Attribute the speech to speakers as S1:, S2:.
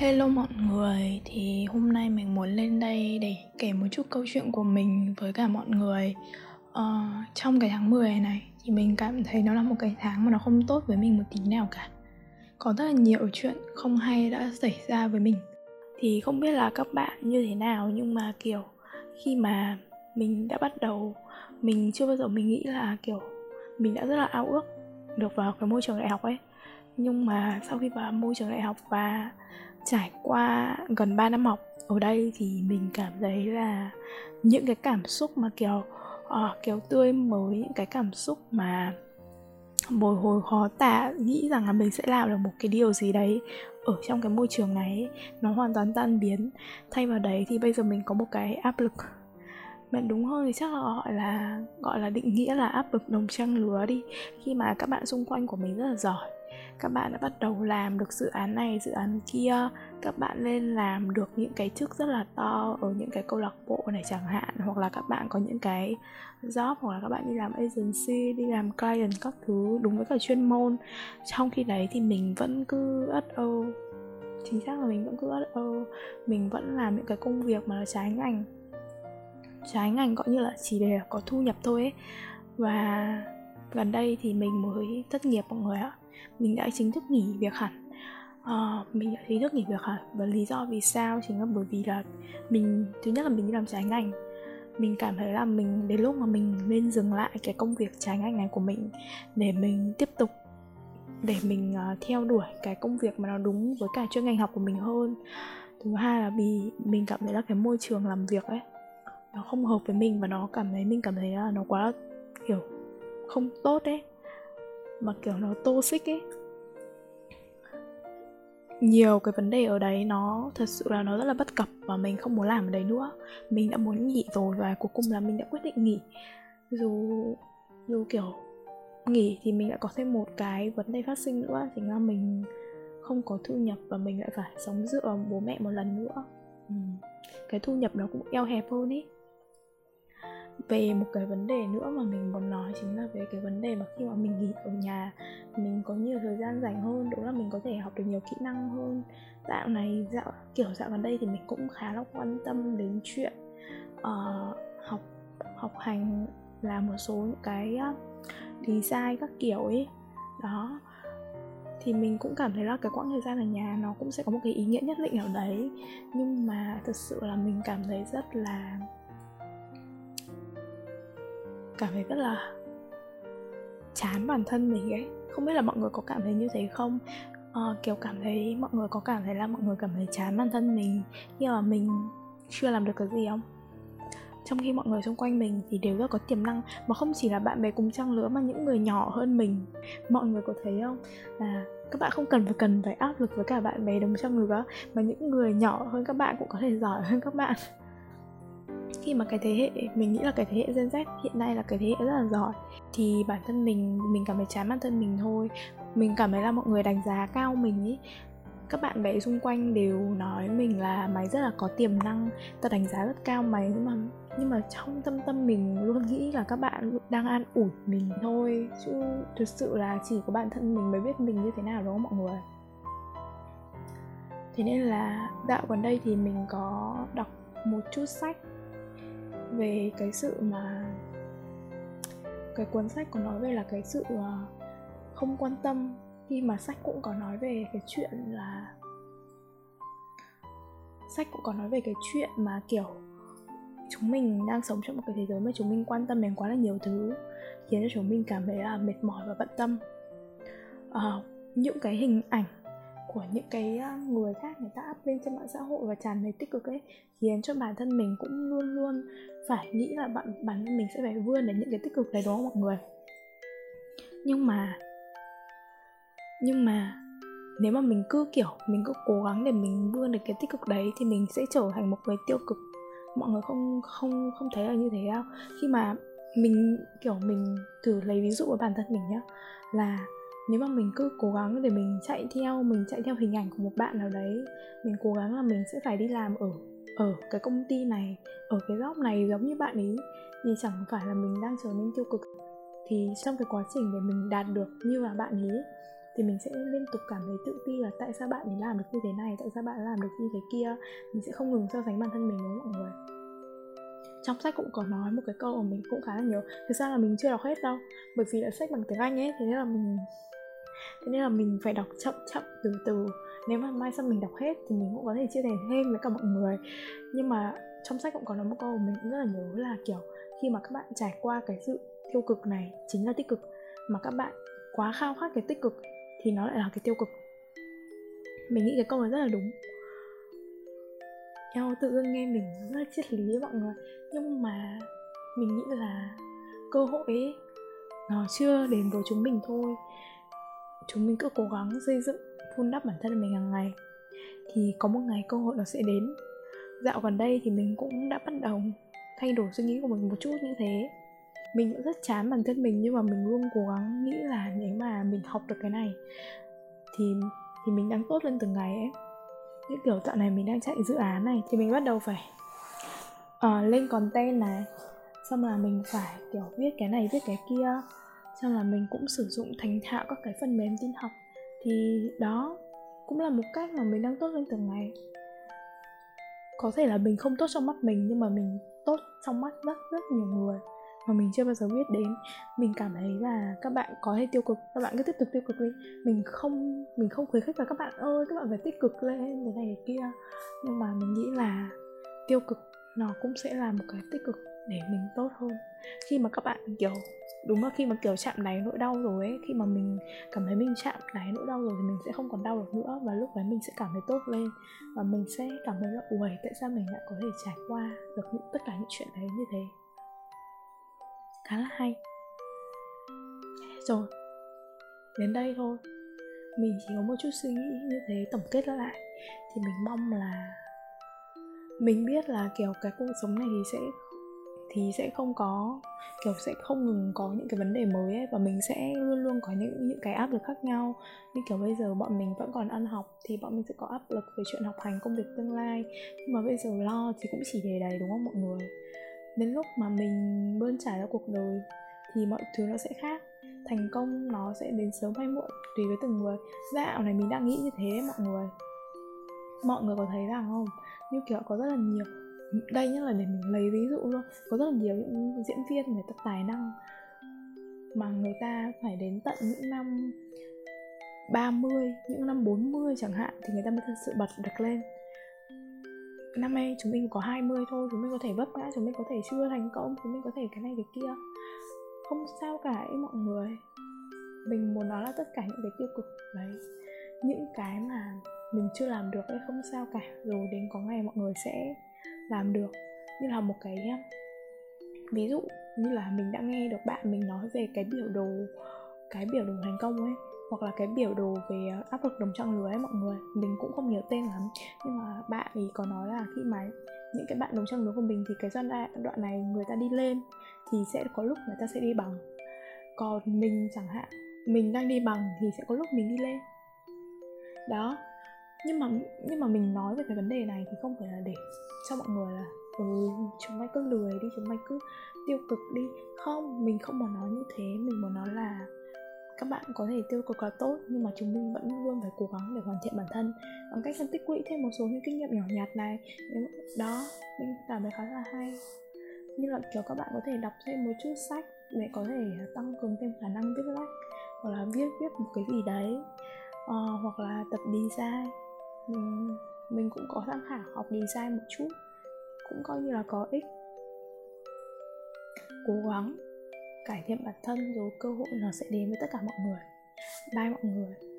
S1: Hello mọi người, thì hôm nay mình muốn lên đây để kể một chút câu chuyện của mình với cả mọi người. Ờ, Trong cái tháng 10 này thì mình cảm thấy nó là một cái tháng mà nó không tốt với mình một tí nào cả. Có rất là nhiều chuyện không hay đã xảy ra với mình. Thì không biết là các bạn như thế nào nhưng mà kiểu khi mà mình đã bắt đầu Mình chưa bao giờ mình nghĩ là kiểu mình đã rất là ao ước được vào cái môi trường đại học ấy. Nhưng mà sau khi vào môi trường đại học và trải qua gần 3 năm học ở đây thì mình cảm thấy là những cái cảm xúc mà kiểu uh, kiểu tươi mới những cái cảm xúc mà bồi hồi khó tả nghĩ rằng là mình sẽ làm được một cái điều gì đấy ở trong cái môi trường này nó hoàn toàn tan biến. Thay vào đấy thì bây giờ mình có một cái áp lực mà đúng hơn thì chắc là gọi là gọi là định nghĩa là áp lực đồng trang lứa đi. Khi mà các bạn xung quanh của mình rất là giỏi, các bạn đã bắt đầu làm được dự án này, dự án kia, các bạn lên làm được những cái chức rất là to ở những cái câu lạc bộ này chẳng hạn, hoặc là các bạn có những cái job, hoặc là các bạn đi làm agency, đi làm client các thứ đúng với cả chuyên môn. Trong khi đấy thì mình vẫn cứ ất âu chính xác là mình vẫn cứ ất âu mình vẫn làm những cái công việc mà nó trái ngành trái ngành gọi như là chỉ để có thu nhập thôi ấy. Và gần đây thì mình mới thất nghiệp mọi người ạ. Mình đã chính thức nghỉ việc hẳn. À, mình đã chính thức nghỉ việc hẳn và lý do vì sao chính là bởi vì là mình thứ nhất là mình đi làm trái ngành. Mình cảm thấy là mình đến lúc mà mình nên dừng lại cái công việc trái ngành này của mình để mình tiếp tục để mình uh, theo đuổi cái công việc mà nó đúng với cả chuyên ngành học của mình hơn. Thứ hai là vì mình cảm thấy là cái môi trường làm việc ấy nó không hợp với mình và nó cảm thấy, mình cảm thấy là nó quá, kiểu, không tốt ấy. Mà, kiểu, nó toxic ấy. Nhiều cái vấn đề ở đấy nó thật sự là nó rất là bất cập và mình không muốn làm ở đấy nữa. Mình đã muốn nghỉ rồi và cuối cùng là mình đã quyết định nghỉ. Dù dù, kiểu, nghỉ thì mình lại có thêm một cái vấn đề phát sinh nữa, chính là mình không có thu nhập và mình lại phải sống dựa vào bố mẹ một lần nữa. Ừ. cái thu nhập nó cũng eo hẹp hơn ấy về một cái vấn đề nữa mà mình muốn nói chính là về cái vấn đề mà khi mà mình nghỉ ở nhà mình có nhiều thời gian rảnh hơn đúng là mình có thể học được nhiều kỹ năng hơn. Dạo này dạo kiểu dạo gần đây thì mình cũng khá là quan tâm đến chuyện uh, học học hành là một số những cái uh, design các kiểu ấy. Đó. Thì mình cũng cảm thấy là cái quãng thời gian ở nhà nó cũng sẽ có một cái ý nghĩa nhất định ở đấy. Nhưng mà thực sự là mình cảm thấy rất là cảm thấy rất là chán bản thân mình ấy. Không biết là mọi người có cảm thấy như thế không? À, kiểu cảm thấy mọi người có cảm thấy là mọi người cảm thấy chán bản thân mình khi mà mình chưa làm được cái gì không? Trong khi mọi người xung quanh mình thì đều rất có tiềm năng mà không chỉ là bạn bè cùng trang lứa mà những người nhỏ hơn mình. Mọi người có thấy không? Là các bạn không cần phải cần phải áp lực với cả bạn bè đồng trang lứa mà những người nhỏ hơn các bạn cũng có thể giỏi hơn các bạn khi mà cái thế hệ, mình nghĩ là cái thế hệ Gen Z hiện nay là cái thế hệ rất là giỏi. Thì bản thân mình mình cảm thấy chán bản thân mình thôi. Mình cảm thấy là mọi người đánh giá cao mình ý. Các bạn bè xung quanh đều nói mình là mày rất là có tiềm năng ta đánh giá rất cao mày. Nhưng mà nhưng mà trong tâm tâm mình luôn nghĩ là các bạn đang an ủi mình thôi. Chứ thực sự là chỉ có bản thân mình mới biết mình như thế nào đúng không mọi người. Thế nên là dạo gần đây thì mình có đọc một chút sách về cái sự mà cái cuốn sách có nói về là cái sự ờ, không quan tâm khi mà sách cũng có nói về cái chuyện là sách cũng có nói về cái chuyện mà kiểu chúng mình đang sống trong một cái thế giới mà chúng mình quan tâm đến quá là nhiều thứ khiến cho chúng mình cảm thấy là mệt mỏi và bận tâm. À, những cái hình ảnh của những cái người khác người ta up lên trên mạng xã hội và tràn đầy tích cực ấy, khiến cho bản thân mình cũng luôn luôn phải nghĩ là bạn, bản thân mình sẽ phải vươn đến những cái tích cực đấy đó mọi người? Nhưng mà nhưng mà nếu mà mình cứ, kiểu, mình cứ cố gắng để mình vươn được cái tích cực đấy thì mình sẽ trở thành một người tiêu cực. Mọi người không không không thấy là như thế đâu. Khi mà mình, kiểu, mình thử lấy ví dụ của bản thân mình nhá, là nếu mà mình cứ cố gắng để mình chạy theo, mình chạy theo hình ảnh của một bạn nào đấy, mình cố gắng là mình sẽ phải đi làm ở ở cái công ty này, ở cái góc này giống như bạn ấy thì chẳng phải là mình đang trở nên tiêu cực. Thì trong cái quá trình để mình đạt được như là bạn ấy thì mình sẽ liên tục cảm thấy tự ti là tại sao bạn ấy làm được như thế này, tại sao bạn làm được như thế kia. Mình sẽ không ngừng so sánh bản thân mình với mọi người trong sách cũng có nói một cái câu mà mình cũng khá là nhiều thực ra là mình chưa đọc hết đâu, bởi vì là sách bằng tiếng anh ấy, thế nên là mình thế nên là mình phải đọc chậm chậm, từ từ. Nếu mà mai sau mình đọc hết thì mình cũng có thể chia sẻ thêm với cả mọi người. Nhưng mà trong sách cũng có nói một câu mình cũng rất là nhớ là, kiểu, khi mà các bạn trải qua cái sự tiêu cực này chính là tích cực. Mà các bạn quá khao khát cái tích cực thì nó lại là cái tiêu cực. Mình nghĩ cái câu này rất là đúng. Eo, tự dưng nghe mình rất là triết lý với mọi người. Nhưng mà mình nghĩ là cơ hội ấy, nó chưa đến với chúng mình thôi. Chúng mình cứ cố gắng xây dựng, vun đắp bản thân mình hàng ngày. Thì có một ngày cơ hội nó sẽ đến. Dạo gần đây thì mình cũng đã bắt đầu thay đổi suy nghĩ của mình một chút như thế. Mình cũng rất chán bản thân mình nhưng mà mình luôn cố gắng nghĩ là nếu mà mình học được cái này thì thì mình đang tốt lên từng ngày ấy. Như kiểu dạo này mình đang chạy dự án này thì mình bắt đầu phải uh, lên content này. Xong là mình phải kiểu viết cái này viết cái kia xong là mình cũng sử dụng thành thạo các cái phần mềm tin học. Thì đó cũng là một cách mà mình đang tốt lên từng ngày. Có thể là mình không tốt trong mắt mình, nhưng mà mình tốt trong mắt rất rất nhiều người mà mình chưa bao giờ biết đến. Mình cảm thấy là các bạn có thể tiêu cực, các bạn cứ tiếp tục tiêu cực đi. Mình không mình không khuyến khích là các bạn ơi, các bạn phải tích cực lên, thế này, thế kia. Nhưng mà mình nghĩ là tiêu cực nó cũng sẽ là một cái tích cực để mình tốt hơn. Khi mà các bạn, kiểu đúng là khi mà, kiểu, chạm đáy nỗi đau rồi ấy, khi mà mình cảm thấy mình chạm đáy nỗi đau rồi thì mình sẽ không còn đau được nữa và lúc đấy mình sẽ cảm thấy tốt lên và mình sẽ cảm thấy là, uầy, tại sao mình lại có thể trải qua được những, tất cả những chuyện đấy như thế? Khá là hay. Rồi, đến đây thôi. Mình chỉ có một chút suy nghĩ như thế tổng kết lại. Thì mình mong là, mình biết là, kiểu, cái cuộc sống này thì sẽ thì sẽ không có, kiểu, sẽ không ngừng có những cái vấn đề mới ấy. Và mình sẽ luôn luôn có những những cái áp lực khác nhau. Như kiểu bây giờ bọn mình vẫn còn ăn học thì bọn mình sẽ có áp lực về chuyện học hành, công việc tương lai. Nhưng mà bây giờ lo thì cũng chỉ để đầy, đúng không mọi người? Đến lúc mà mình bươn trải ra cuộc đời thì mọi thứ nó sẽ khác. Thành công nó sẽ đến sớm hay muộn, tùy với từng người. Dạo này mình đang nghĩ như thế mọi người. Mọi người có thấy rằng không? Như kiểu có rất là nhiều đây nhất là để mình lấy ví dụ luôn có rất là nhiều những diễn viên người ta tài năng mà người ta phải đến tận những năm 30, những năm 40 chẳng hạn thì người ta mới thật sự bật được lên. Năm nay chúng mình có 20 thôi chúng mình có thể vấp ngã chúng mình có thể chưa thành công chúng mình có thể cái này cái kia. Không sao cả ấy mọi người. Mình muốn nói là tất cả những cái tiêu cực đấy những cái mà mình chưa làm được ấy không sao cả. Rồi đến có ngày mọi người sẽ làm được. Như là một cái um, ví dụ như là mình đã nghe được bạn mình nói về cái biểu đồ, cái biểu đồ thành công ấy, hoặc là cái biểu đồ về uh, áp lực đồng trang lứa ấy, mọi người, mình cũng không nhớ tên lắm. Nhưng mà bạn ấy có nói là khi mà những cái bạn đồng trang lứa của mình thì cái giai đoạn này người ta đi lên thì sẽ có lúc người ta sẽ đi bằng. Còn mình chẳng hạn, mình đang đi bằng thì sẽ có lúc mình đi lên. Đó nhưng mà nhưng mà mình nói về cái vấn đề này thì không phải là để cho mọi người là ừ chúng mày cứ lười đi chúng mày cứ tiêu cực đi. Không mình không muốn nói như thế. Mình muốn nói là các bạn có thể tiêu cực là tốt nhưng mà chúng mình vẫn luôn phải cố gắng để hoàn thiện bản thân. Bằng cách tích lũy thêm một số những kinh nghiệm nhỏ nhặt này. Đó mình cảm thấy khá là hay. Như là kiểu các bạn có thể đọc thêm một chút sách để có thể tăng cường thêm khả năng viết lách hoặc là viết viết một cái gì đấy uh, hoặc là tập design mình, mình cũng có tham khảo học design một chút cũng coi như là có ích. Cố gắng cải thiện bản thân rồi cơ hội nó sẽ đến với tất cả mọi người. Bye mọi người.